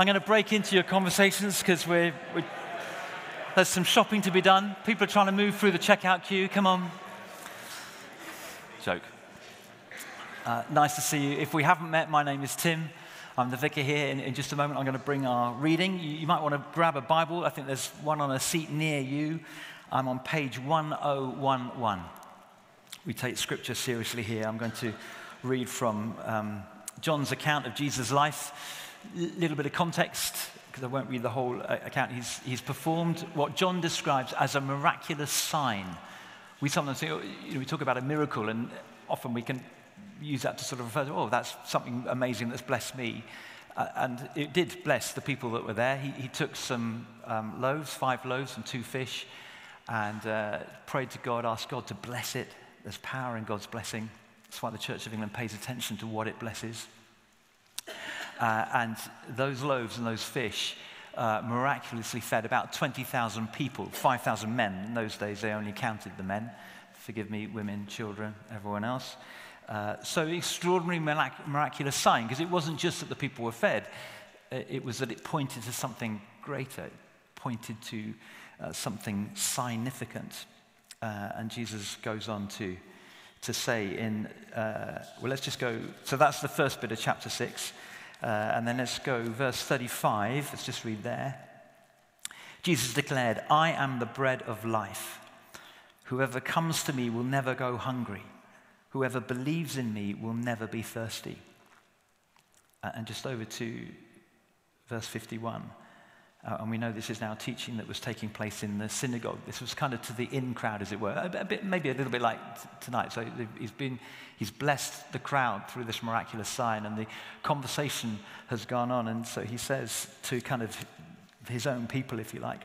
I'm going to break into your conversations because we're, we're, there's some shopping to be done. People are trying to move through the checkout queue. Come on. Joke. Uh, nice to see you. If we haven't met, my name is Tim. I'm the vicar here. In, in just a moment, I'm going to bring our reading. You, you might want to grab a Bible. I think there's one on a seat near you. I'm on page 1011. We take scripture seriously here. I'm going to read from um, John's account of Jesus' life. Little bit of context, because I won't read the whole uh, account. He's, he's performed what John describes as a miraculous sign. We sometimes think, you know, we talk about a miracle, and often we can use that to sort of refer to, oh, that's something amazing that's blessed me. Uh, and it did bless the people that were there. He, he took some um, loaves, five loaves and two fish, and uh, prayed to God, asked God to bless it. There's power in God's blessing. That's why the Church of England pays attention to what it blesses. Uh, and those loaves and those fish uh, miraculously fed about 20,000 people, 5,000 men. In those days, they only counted the men. Forgive me, women, children, everyone else. Uh, so, extraordinary mirac- miraculous sign, because it wasn't just that the people were fed, it was that it pointed to something greater, it pointed to uh, something significant. Uh, and Jesus goes on to, to say in, uh, well, let's just go. So that's the first bit of chapter 6. Uh, and then let's go, verse 35. Let's just read there. Jesus declared, I am the bread of life. Whoever comes to me will never go hungry. Whoever believes in me will never be thirsty. Uh, and just over to verse 51. Uh, and we know this is now teaching that was taking place in the synagogue. This was kind of to the in crowd, as it were, a, bit, maybe a little bit like t- tonight. So he's, been, he's blessed the crowd through this miraculous sign, and the conversation has gone on. And so he says to kind of his own people, if you like,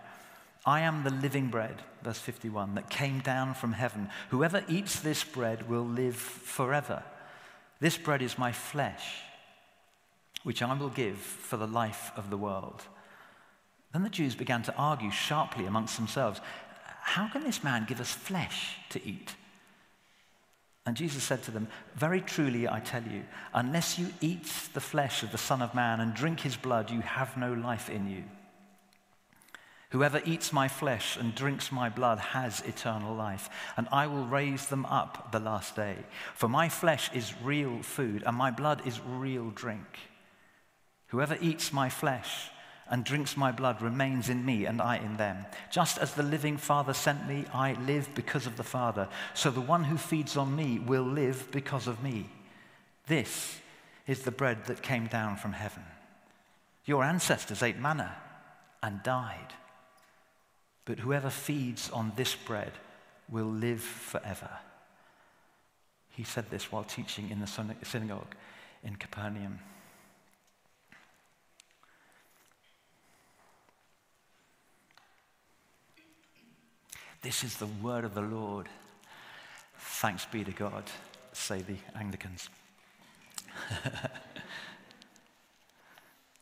I am the living bread, verse 51, that came down from heaven. Whoever eats this bread will live forever. This bread is my flesh, which I will give for the life of the world. Then the Jews began to argue sharply amongst themselves How can this man give us flesh to eat? And Jesus said to them, Very truly I tell you, unless you eat the flesh of the Son of Man and drink his blood, you have no life in you. Whoever eats my flesh and drinks my blood has eternal life, and I will raise them up the last day. For my flesh is real food, and my blood is real drink. Whoever eats my flesh and drinks my blood remains in me and I in them. Just as the living Father sent me, I live because of the Father. So the one who feeds on me will live because of me. This is the bread that came down from heaven. Your ancestors ate manna and died. But whoever feeds on this bread will live forever. He said this while teaching in the synagogue in Capernaum. This is the word of the Lord. Thanks be to God, say the Anglicans.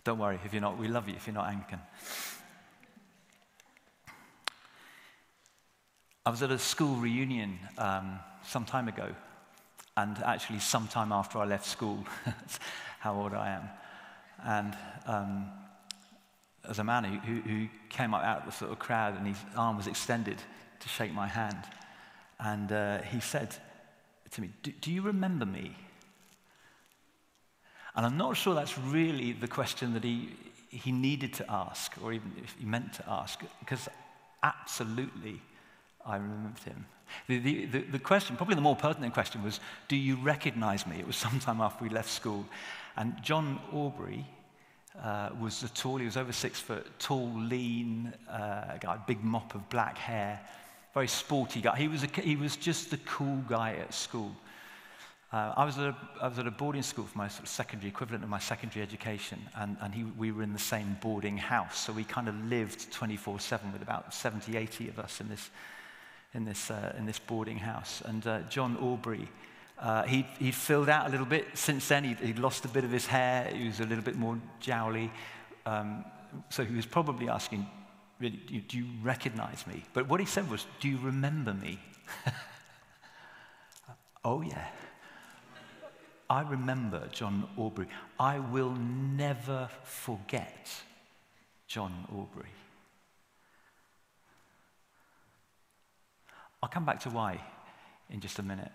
Don't worry if you're not, we love you if you're not Anglican. I was at a school reunion um, some time ago, and actually, some time after I left school. how old I am. And um, as a man who, who, came up out of the sort of crowd and his arm was extended to shake my hand. And uh, he said to me, Do you remember me? And I'm not sure that's really the question that he, he needed to ask, or even if he meant to ask, because absolutely I remembered him. The, the, the, the, question, probably the more pertinent question, was Do you recognize me? It was sometime after we left school. And John Aubrey uh, was tall, he was over six foot, tall, lean uh, guy, big mop of black hair very sporty guy. He was, a, he was just the cool guy at school. Uh, I, was at a, I was at a boarding school for my sort of secondary equivalent of my secondary education, and, and he, we were in the same boarding house. So we kind of lived 24 7 with about 70, 80 of us in this, in this, uh, in this boarding house. And uh, John Aubrey, uh, he, he'd filled out a little bit since then. He'd, he'd, lost a bit of his hair, he was a little bit more jowly. Um, so he was probably asking, do you recognize me? But what he said was, do you remember me? oh, yeah. I remember John Aubrey. I will never forget John Aubrey. I'll come back to why in just a minute.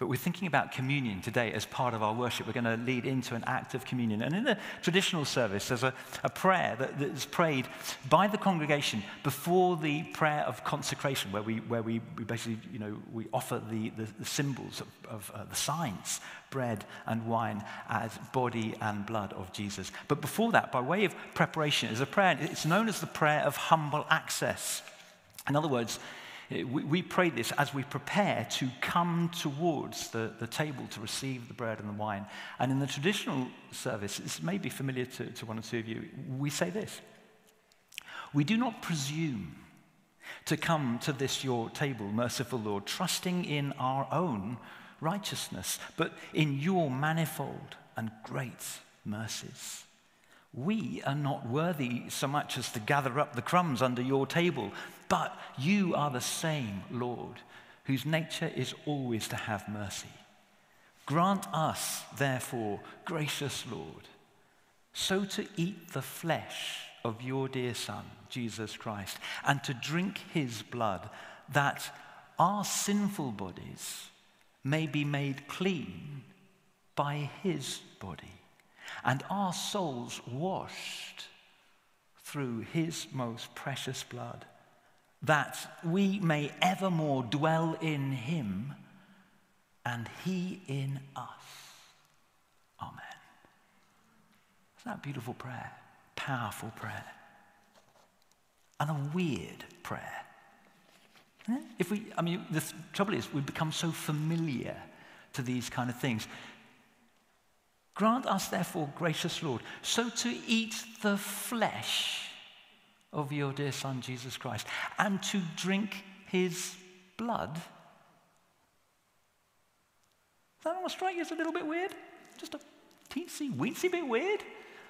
But we're thinking about communion today as part of our worship. We're going to lead into an act of communion. And in the traditional service, there's a, a prayer that, that is prayed by the congregation before the prayer of consecration, where we, where we, we basically, you know, we offer the, the, the symbols of, of uh, the signs, bread and wine, as body and blood of Jesus. But before that, by way of preparation, is a prayer. It's known as the prayer of humble access. In other words, Eh, we, we pray this as we prepare to come towards the, the table to receive the bread and the wine. And in the traditional service, this may be familiar to, to one or two of you, we say this We do not presume to come to this your table, merciful Lord, trusting in our own righteousness, but in your manifold and great mercies. We are not worthy so much as to gather up the crumbs under your table, but you are the same, Lord, whose nature is always to have mercy. Grant us, therefore, gracious Lord, so to eat the flesh of your dear Son, Jesus Christ, and to drink his blood, that our sinful bodies may be made clean by his body and our souls washed through his most precious blood, that we may evermore dwell in him and he in us. Amen. Isn't that beautiful prayer? Powerful prayer. And a weird prayer. If we, I mean, the trouble is, we've become so familiar to these kind of things. Grant us, therefore, gracious Lord, so to eat the flesh of your dear Son, Jesus Christ, and to drink his blood. Does that almost strike you as a little bit weird? Just a teensy, weensy bit weird?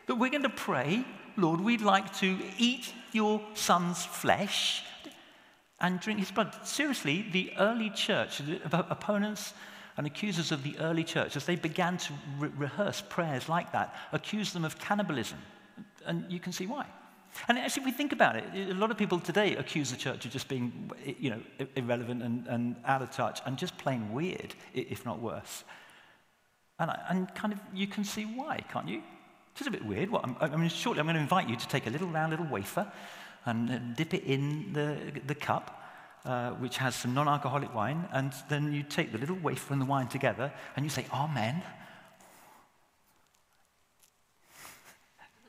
That we're going to pray, Lord, we'd like to eat your Son's flesh and drink his blood. Seriously, the early church, the opponents and accusers of the early church, as they began to re- rehearse prayers like that, accused them of cannibalism. And you can see why. And actually, if we think about it, a lot of people today accuse the church of just being, you know, irrelevant and, and out of touch and just plain weird, if not worse. And, and kind of, you can see why, can't you? It's just a bit weird. What, I mean, shortly, I'm going to invite you to take a little round little wafer and uh, dip it in the, the cup uh, which has some non alcoholic wine, and then you take the little wafer and the wine together and you say, Amen.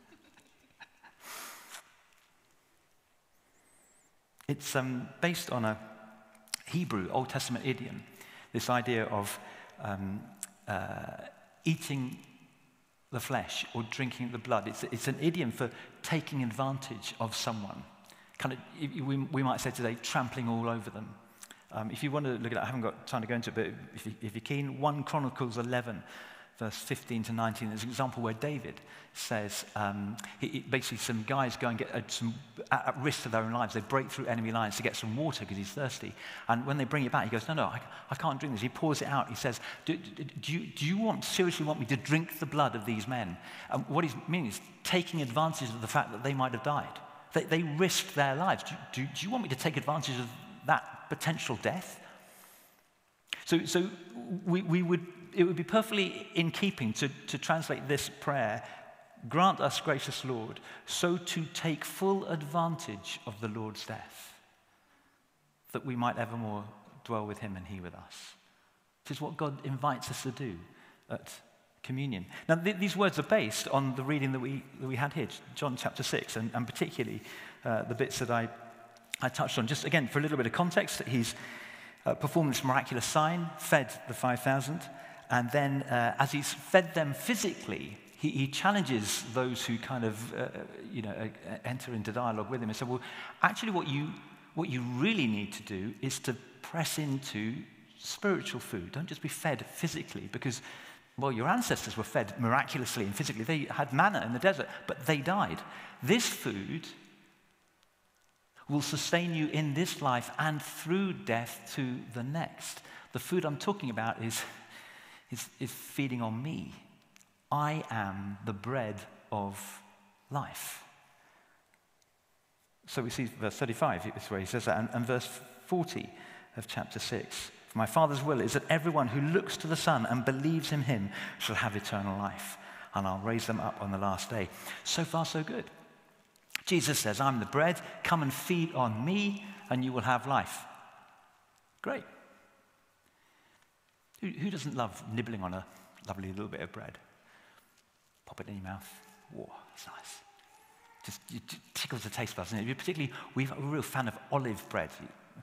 it's um, based on a Hebrew Old Testament idiom, this idea of um, uh, eating the flesh or drinking the blood. It's, it's an idiom for taking advantage of someone kind of, we, we might say today, trampling all over them. Um, if you want to look at that, I haven't got time to go into it, but if, you, if you're keen, 1 Chronicles 11, verse 15 to 19, there's an example where David says, um, he, he, basically some guys go and get uh, some, at, at, risk to their own lives, they break through enemy lines to get some water because he's thirsty. And when they bring it back, he goes, no, no, I, I can't drink this. He pours it out. He says, do, do, do, you, do you want, seriously want me to drink the blood of these men? And what he's meaning is taking advantage of the fact that they might have died. They, they risked their lives. Do, do, do, you want me to take advantage of that potential death? So, so we, we would, it would be perfectly in keeping to, to translate this prayer Grant us, gracious Lord, so to take full advantage of the Lord's death, that we might evermore dwell with him and he with us. This is what God invites us to do at communion. Now, th- these words are based on the reading that we, that we had here, John chapter 6, and, and particularly uh, the bits that I, I touched on. Just again, for a little bit of context, he's uh, performed this miraculous sign, fed the 5,000, and then uh, as he's fed them physically, he, he challenges those who kind of, uh, you know, uh, enter into dialogue with him and said, well, actually what you, what you really need to do is to press into spiritual food. Don't just be fed physically, because well, your ancestors were fed miraculously and physically. They had manna in the desert, but they died. This food will sustain you in this life and through death to the next. The food I'm talking about is, is, is feeding on me. I am the bread of life. So we see verse 35, is where he says that, and, and verse 40 of chapter 6. For my Father's will is that everyone who looks to the Son and believes in him shall have eternal life, and I'll raise them up on the last day. So far, so good. Jesus says, I'm the bread, come and feed on me, and you will have life. Great. Who, doesn't love nibbling on a lovely little bit of bread? Pop it in your mouth. Whoa, it's nice. Just, it tickles the taste buds? Particularly, we're a real fan of olive bread.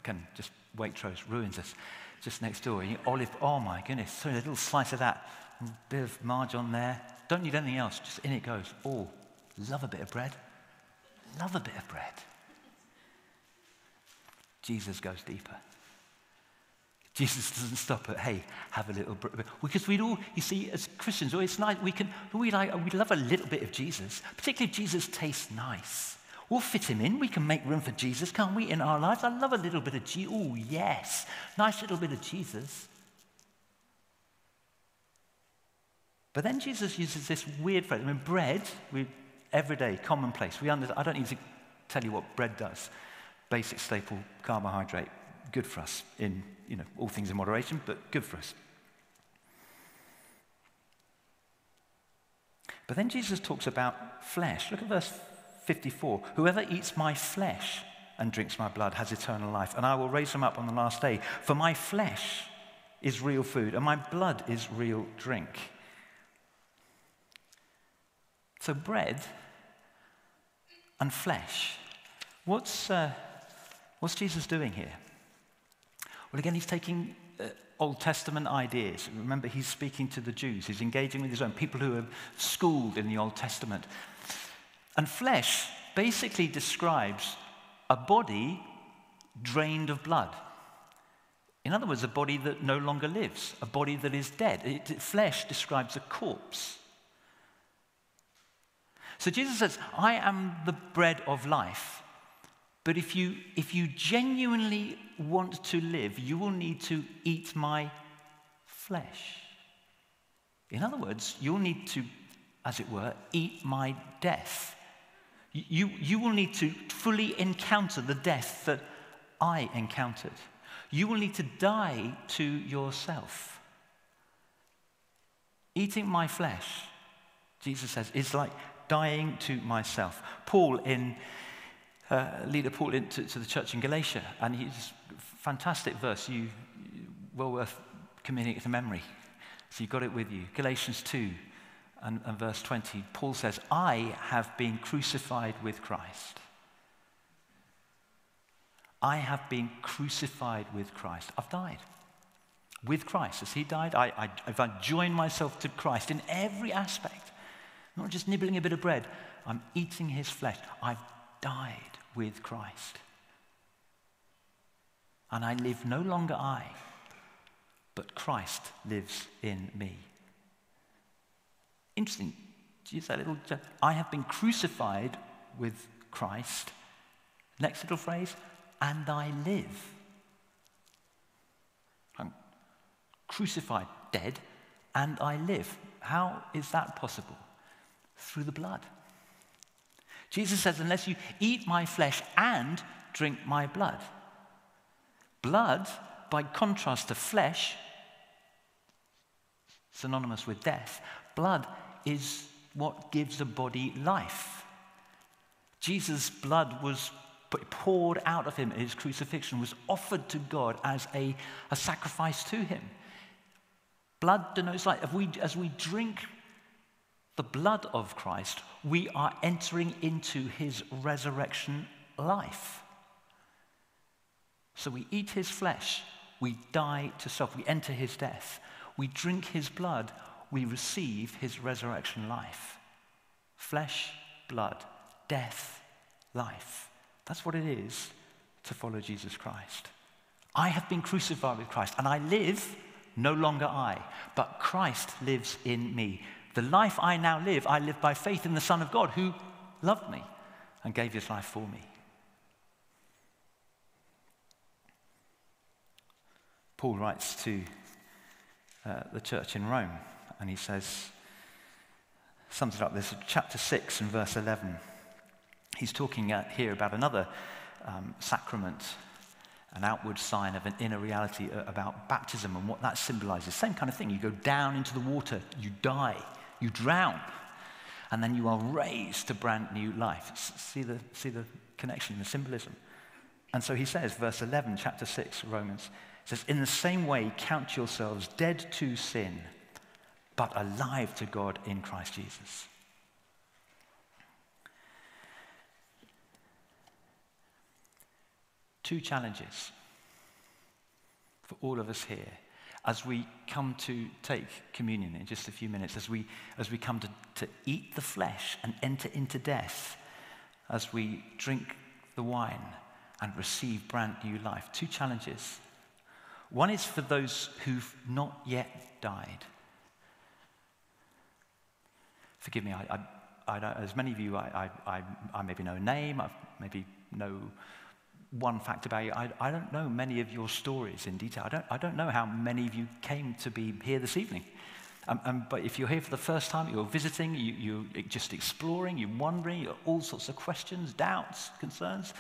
Again, just Waitrose ruins us. Just next door, olive, oh my goodness, so a little slice of that, a bit of marge on there. Don't need anything else, just in it goes. Oh, love a bit of bread. Love a bit of bread. Jesus goes deeper. Jesus doesn't stop at, hey, have a little bit. Because we'd all, you see, as Christians, oh, it's nice, we can, we like, we love a little bit of Jesus, particularly if Jesus tastes nice. We'll fit him in. We can make room for Jesus, can't we, in our lives? I love a little bit of Jesus. Oh, yes. Nice little bit of Jesus. But then Jesus uses this weird phrase. I mean, bread, we, everyday, commonplace. We under, I don't need to tell you what bread does. Basic staple carbohydrate, good for us in you know, all things in moderation, but good for us. But then Jesus talks about flesh. Look at verse 54. Whoever eats my flesh and drinks my blood has eternal life, and I will raise them up on the last day. For my flesh is real food, and my blood is real drink. So, bread and flesh. What's, uh, what's Jesus doing here? Well, again, he's taking uh, Old Testament ideas. Remember, he's speaking to the Jews, he's engaging with his own people who are schooled in the Old Testament. And flesh basically describes a body drained of blood. In other words, a body that no longer lives, a body that is dead. It, flesh describes a corpse. So Jesus says, I am the bread of life. But if you, if you genuinely want to live, you will need to eat my flesh. In other words, you'll need to, as it were, eat my death. You, you will need to fully encounter the death that I encountered. You will need to die to yourself. Eating my flesh, Jesus says, is like dying to myself. Paul in uh, leader Paul into to the church in Galatia, and he's fantastic verse. You well worth committing it to memory. So you've got it with you. Galatians 2 and, and verse 20. Paul says, I have been crucified with Christ. I have been crucified with Christ. I've died with Christ. As he died, I, I, if I join myself to Christ in every aspect, not just nibbling a bit of bread, I'm eating his flesh. I've died with Christ. And I live no longer I, but Christ lives in me. Interesting. Use that little. I have been crucified with Christ. Next little phrase, and I live. I'm crucified, dead, and I live. How is that possible? Through the blood. Jesus says, unless you eat my flesh and drink my blood. Blood, by contrast to flesh, synonymous with death, blood is what gives a body life. Jesus' blood was poured out of him at his crucifixion, was offered to God as a, a sacrifice to him. Blood denotes life. As we, as we drink the blood of Christ, we are entering into his resurrection life. So we eat his flesh, we die to self, we enter his death. We drink his blood, we receive his resurrection life. Flesh, blood, death, life. That's what it is to follow Jesus Christ. I have been crucified with Christ, and I live no longer I, but Christ lives in me. The life I now live, I live by faith in the Son of God who loved me and gave his life for me. Paul writes to uh, the church in Rome. And he says, sums it up. This chapter 6 and verse 11. He's talking here about another um, sacrament, an outward sign of an inner reality uh, about baptism and what that symbolizes. Same kind of thing. You go down into the water, you die, you drown, and then you are raised to brand new life. See the, see the connection, the symbolism. And so he says, verse 11, chapter 6, Romans, says, In the same way, count yourselves dead to sin, but alive to God in Christ Jesus. Two challenges for all of us here as we come to take communion in just a few minutes, as we, as we come to, to eat the flesh and enter into death, as we drink the wine and receive brand new life. Two challenges. One is for those who've not yet died. Forgive me, I, I, I as many of you, I, I, I, maybe know a name, I maybe know one fact about you. I, I don't know many of your stories in detail. I don't, I don't know how many of you came to be here this evening. Um, um, but if you're here for the first time, you're visiting, you, you're just exploring, you're wondering, you're all sorts of questions, doubts, concerns,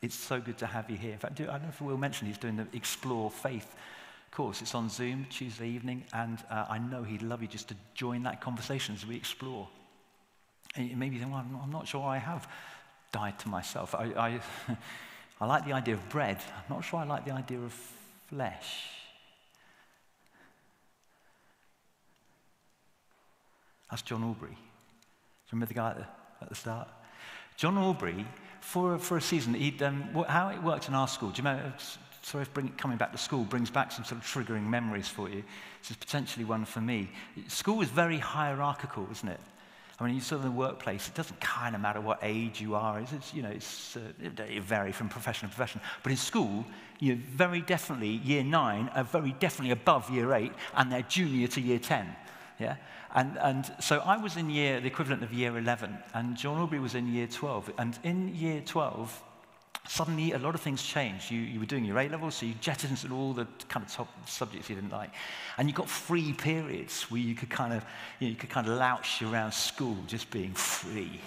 it's so good to have you here. In fact, I don't know if Will mentioned he's doing the Explore Faith course. It's on Zoom Tuesday evening, and uh, I know he'd love you just to join that conversation as we explore. And maybe you think, well, I'm not sure I have died to myself. I, I, I like the idea of bread. I'm not sure I like the idea of flesh. That's John Aubrey. Do you remember the guy at the, at the start? John Aubrey for, for a season, he'd, um, how it worked in our school, do you remember? Sorry if bring, coming back to school brings back some sort of triggering memories for you. This is potentially one for me. School is very hierarchical, isn't it? I mean, you sort of in the workplace, it doesn't kind of matter what age you are. It's, it's you know, it's, uh, it, it varies from profession to profession. But in school, you're very definitely, year nine are very definitely above year eight, and they're junior to year 10. Yeah? And, and so I was in year, the equivalent of year 11, and John Aubrey was in year 12. And in year 12, suddenly a lot of things changed. You, you were doing your A levels, so you jettisoned all the kind of top subjects you didn't like. And you got free periods where you could kind of, you, know, you could kind of louch around school just being free.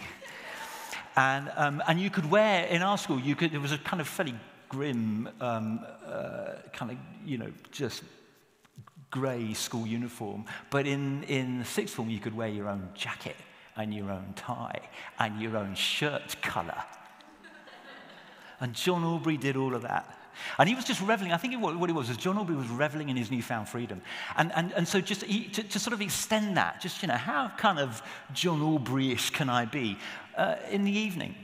And, um, and you could wear, in our school, you could, there was a kind of fairly grim, um, uh, kind of, you know, just grey school uniform. But in, in sixth form, you could wear your own jacket and your own tie and your own shirt colour. And John Aubrey did all of that. And he was just reveling. I think what it was was John Aubrey was reveling in his newfound freedom. And, and, and so just he, to, to, sort of extend that, just, you know, how kind of John Aubrey-ish can I be? Uh, in the evening,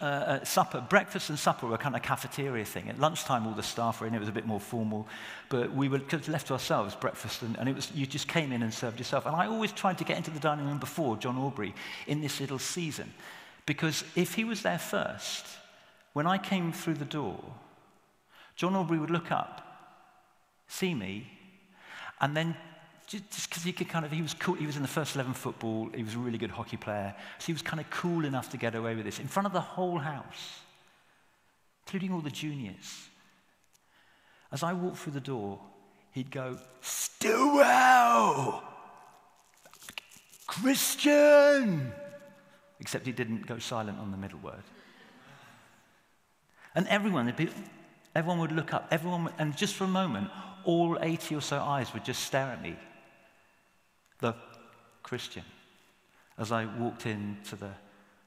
uh, supper, breakfast and supper were kind of cafeteria thing. At lunchtime, all the staff were in. It was a bit more formal, but we were left to ourselves breakfast, and, and, it was you just came in and served yourself. And I always tried to get into the dining room before John Aubrey in this little season, because if he was there first, when I came through the door, John Aubrey would look up, see me, and then just because he could kind of, he was cool, he was in the first 11 football, he was a really good hockey player, so he was kind of cool enough to get away with this in front of the whole house, including all the juniors. As I walked through the door, he'd go, Stillwell! Christian! Except he didn't go silent on the middle word. And everyone, everyone would look up, everyone, and just for a moment, all 80 or so eyes would just stare at me the Christian as I walked into the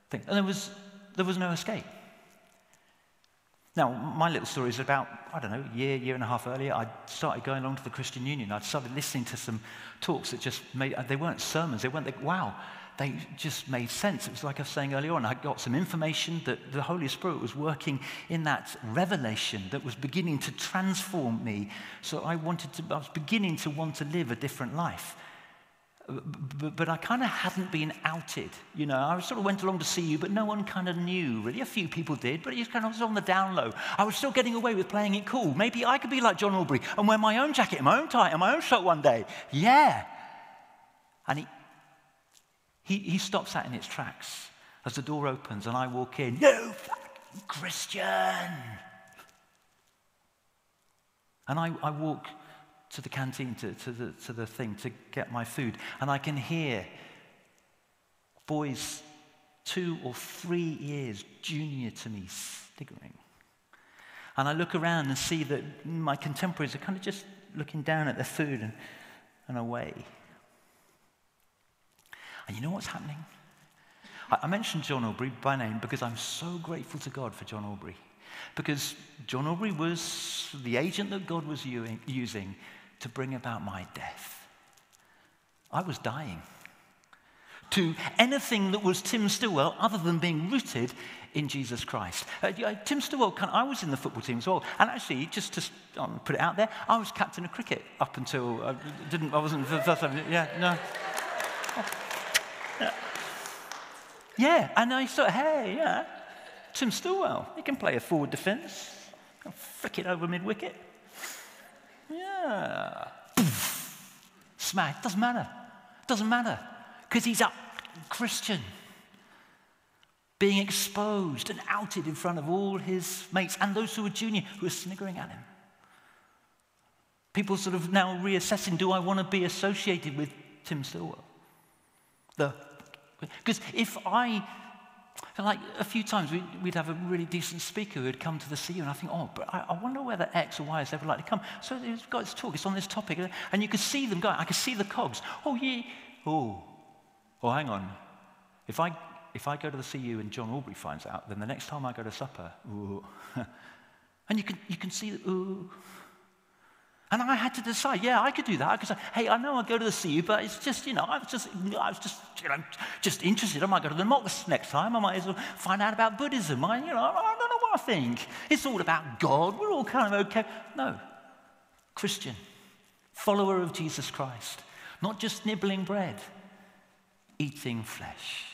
thing. And there was, there was no escape. Now, my little story is about, I don't know, a year, year and a half earlier, I started going along to the Christian Union. I'd started listening to some talks that just made, they weren't sermons, they weren't, they, wow, they just made sense. It was like I was saying earlier on, I got some information that the Holy Spirit was working in that revelation that was beginning to transform me. So I wanted to, I was beginning to want to live a different life but, but I kind of hadn't been outed. You know, I sort of went along to CU, but no one kind of knew, really. A few people did, but it kind of was on the down low. I was still getting away with playing it cool. Maybe I could be like John Aubrey and wear my own jacket, and my own tie, and my own shirt one day. Yeah. And he, he, he stops that in its tracks as the door opens and I walk in. No, Christian. And I, I walk to the canteen, to, to, the, to the thing, to get my food. And I can hear boys two or three years junior to me sniggering. And I look around and see that my contemporaries are kind of just looking down at their food and, and away. And you know what's happening? I, I mentioned John Aubrey by name because I'm so grateful to God for John Aubrey. Because John Aubrey was the agent that God was using to bring about my death. I was dying to anything that was Tim Stillwell other than being rooted in Jesus Christ. Uh, Tim Stillwell, I was in the football team as well, and actually, just to um, put it out there, I was captain of cricket up until I uh, didn't. I wasn't. Yeah, no. Yeah. and I thought, hey, yeah, Tim Stillwell, he can play a forward defence, flick it over mid wicket. Yeah. Smack, doesn't matter. Doesn't matter because he's a Christian being exposed and outed in front of all his mates and those who were junior who were sniggering at him. People sort of now reassessing do I want to be associated with Tim Stillwell? Because if I, like a few times we'd, we'd, have a really decent speaker who'd come to the CU, and I think, oh, but I, I wonder whether X or Y is ever likely to come. So he's got guys talk, it's on this topic, and you could see them going, I could see the cogs. Oh, yeah, oh, Oh, hang on. If I, if I go to the CU and John Aubrey finds out, then the next time I go to supper, ooh. and you can, you can see, ooh. And I had to decide, yeah, I could do that. I could say, hey, I know I go to the CU, but it's just, you know, I was just, I was just, you know, just interested. I might go to the mosque next time. I might as well find out about Buddhism. I, you know, I don't know what I think. It's all about God. We're all kind of okay. No. Christian, follower of Jesus Christ, not just nibbling bread eating flesh,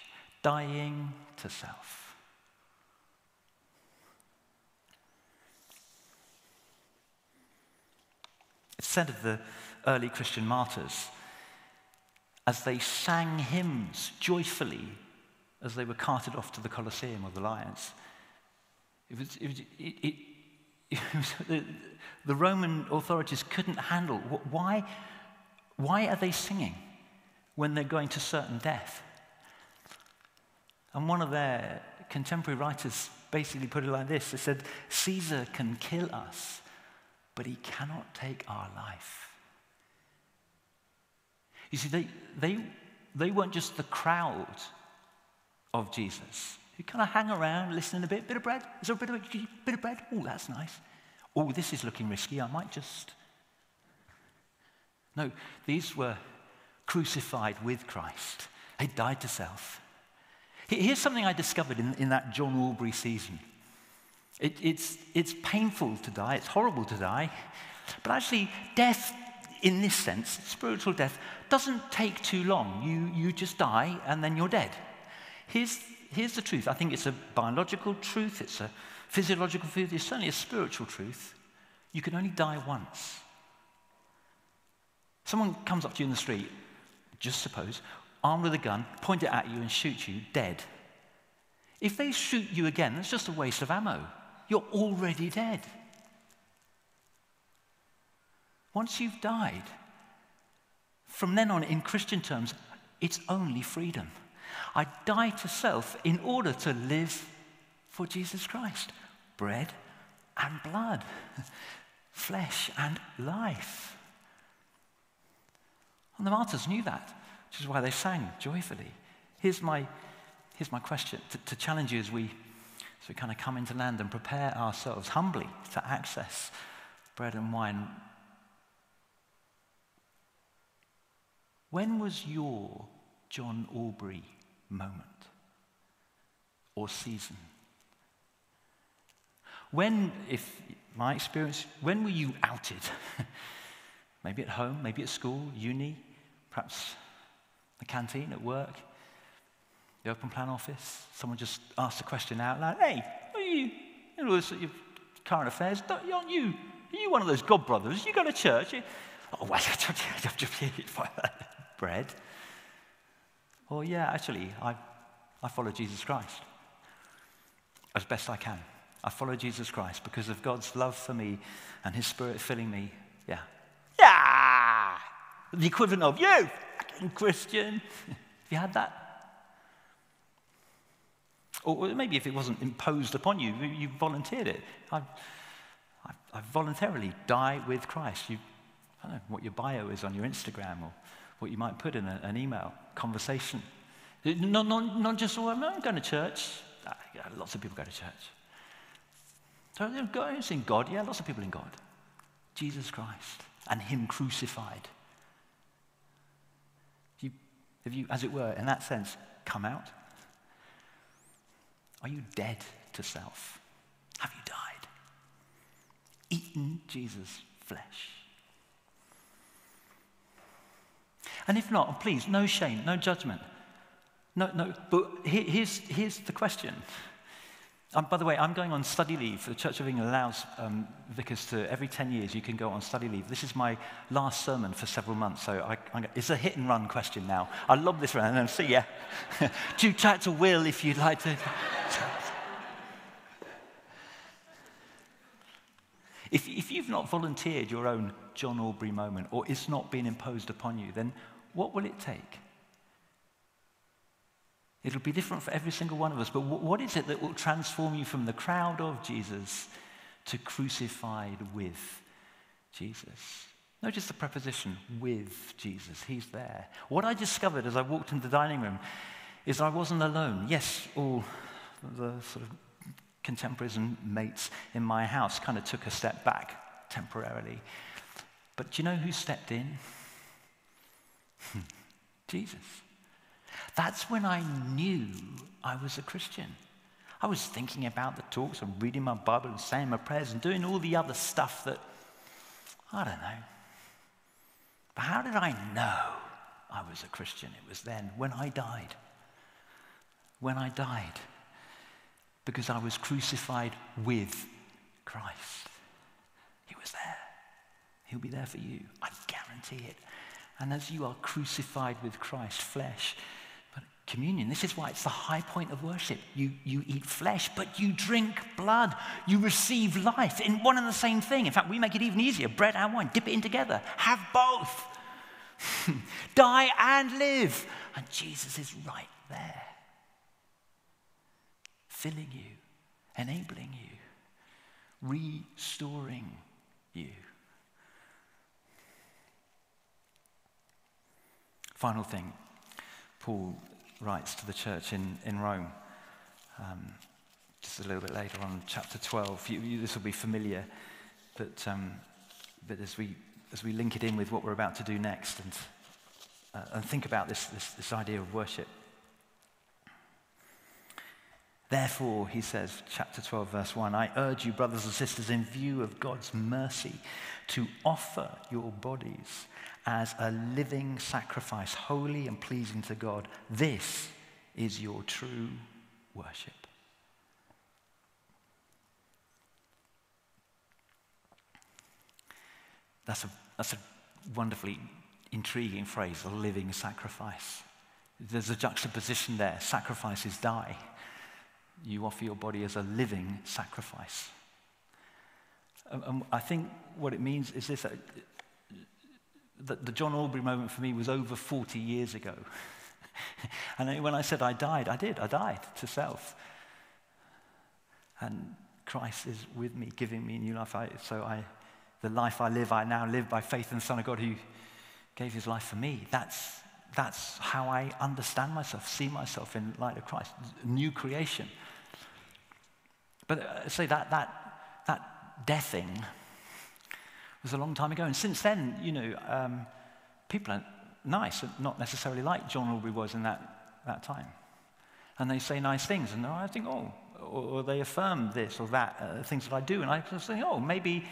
dying to self. It's said of the early Christian martyrs as they sang hymns joyfully as they were carted off to the Colosseum or the lions. It was, it it was the, the Roman authorities couldn't handle. Why, why are they singing? when they're going to certain death. And one of their contemporary writers basically put it like this They said, Caesar can kill us, but he cannot take our life. You see, they, they, they weren't just the crowd of Jesus who kind of hang around, listening a bit. Bit of bread? Is there a bit of, bit of bread? Oh, that's nice. Oh, this is looking risky. I might just. No, these were crucified with Christ. They died to self. Here's something I discovered in, in that John Aubrey season. It, it's, it's painful to die, it's horrible to die, but actually, death, in this sense, spiritual death, doesn't take too long. You, you just die and then you're dead. Here's, here's the truth I think it's a biological truth, it's a physiological truth, it's certainly a spiritual truth. You can only die once. Someone comes up to you in the street just suppose, armed with a gun, point it at you and shoot you dead. If they shoot you again, that's just a waste of ammo. You're already dead. Once you've died, from then on, in Christian terms, it's only freedom. I die to self in order to live for Jesus Christ. Bread and blood, flesh and life. And the martyrs knew that, which is why they sang joyfully. Here's my, here's my question to, to challenge you as we, as we kind of come into land and prepare ourselves humbly to access bread and wine. When was your John Aubrey moment or season? When, if my experience, when were you outed? maybe at home, maybe at school, uni, Perhaps the canteen at work, the open plan office. Someone just asked a question out loud. Hey, are you, you know, your current affairs, aren't you, are you one of those God brothers? You go to church? You, oh, well, I've just bread. Well, yeah, actually, I, I follow Jesus Christ as best I can. I follow Jesus Christ because of God's love for me and his spirit filling me. Yeah. Yeah, The equivalent of, you Christian. Have you had that? Or maybe if it wasn't imposed upon you, you volunteered it. I, I, I voluntarily die with Christ. You, I don't know what your bio is on your Instagram or what you might put in a, an email conversation. Not, not, not just, well, I'm going to church. Ah, lots of people go to church. So they're in God. Yeah, lots of people in God. Jesus Christ and Him crucified. You, have you, as it were, in that sense, come out? Are you dead to self? Have you died? Eaten Jesus' flesh? And if not, please, no shame, no judgment. No, no, but here's, here's the question. Um, by the way, I'm going on study leave. The Church of England allows um, vicars to, every 10 years, you can go on study leave. This is my last sermon for several months, so I, it's a hit and run question now. I love this round, and see ya. Do chat to Will if you'd like to. if, if you've not volunteered your own John Aubrey moment, or it's not been imposed upon you, then what will it take? It'll be different for every single one of us, but what is it that will transform you from the crowd of Jesus to crucified with Jesus? Notice the preposition with Jesus. He's there. What I discovered as I walked into the dining room is I wasn't alone. Yes, all the sort of contemporaries and mates in my house kind of took a step back temporarily. But do you know who stepped in? Jesus. That's when I knew I was a Christian. I was thinking about the talks and reading my Bible and saying my prayers and doing all the other stuff that, I don't know. But how did I know I was a Christian? It was then, when I died. When I died. Because I was crucified with Christ. He was there. He'll be there for you. I guarantee it. And as you are crucified with Christ, flesh, communion, this is why it's the high point of worship. You, you eat flesh, but you drink blood. You receive life in one and the same thing. In fact, we make it even easier bread and wine, dip it in together. Have both. Die and live. And Jesus is right there, filling you, enabling you, restoring you. Final thing Paul writes to the church in, in Rome, um, just a little bit later on, chapter 12. You, you, this will be familiar, but, um, but as, we, as we link it in with what we're about to do next and, uh, and think about this, this, this idea of worship. Therefore, he says, chapter 12, verse 1, I urge you, brothers and sisters, in view of God's mercy, to offer your bodies as a living sacrifice, holy and pleasing to God. This is your true worship. That's a, that's a wonderfully intriguing phrase, a living sacrifice. There's a juxtaposition there. Sacrifices die. You offer your body as a living sacrifice. And I think what it means is this that the John Aubrey moment for me was over 40 years ago. and when I said I died, I did. I died to self. And Christ is with me, giving me new life. I, so I, the life I live, I now live by faith in the Son of God who gave his life for me. That's, that's how I understand myself, see myself in light of Christ. New creation. But uh, say that, that, that deathing was a long time ago. And since then, you know, um, people are nice, not necessarily like John Aubrey was in that, that time. And they say nice things, and I think, oh, or, they affirm this or that, uh, things that I do, and I just think, oh, maybe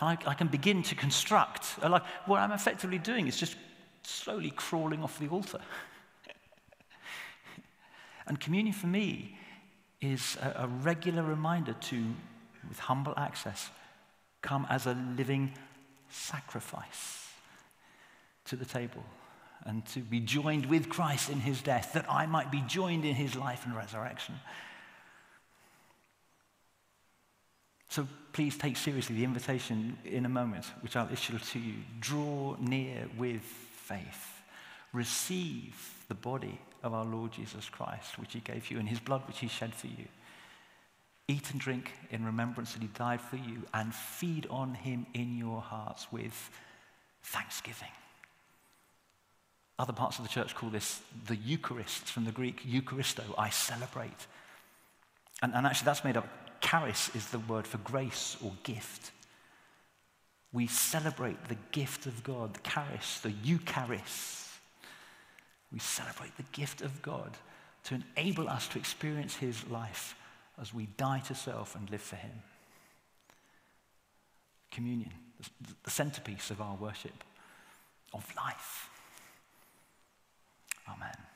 I, I can begin to construct. Like what I'm effectively doing is just slowly crawling off the altar. and communion for me is a, a regular reminder to, with humble access, come as a living sacrifice to the table and to be joined with Christ in his death, that I might be joined in his life and resurrection. So please take seriously the invitation in a moment, which I'll issue to you. Draw near with faith. Receive the body of our Lord Jesus Christ, which he gave you, and his blood, which he shed for you. Eat and drink in remembrance that he died for you, and feed on him in your hearts with thanksgiving. Other parts of the church call this the Eucharist, from the Greek Eucharisto, I celebrate. And, and actually, that's made up, charis is the word for grace or gift. We celebrate the gift of God, the charis, the Eucharist. We celebrate the gift of God to enable us to experience his life as we die to self and live for him. Communion, the centerpiece of our worship, of life. Amen.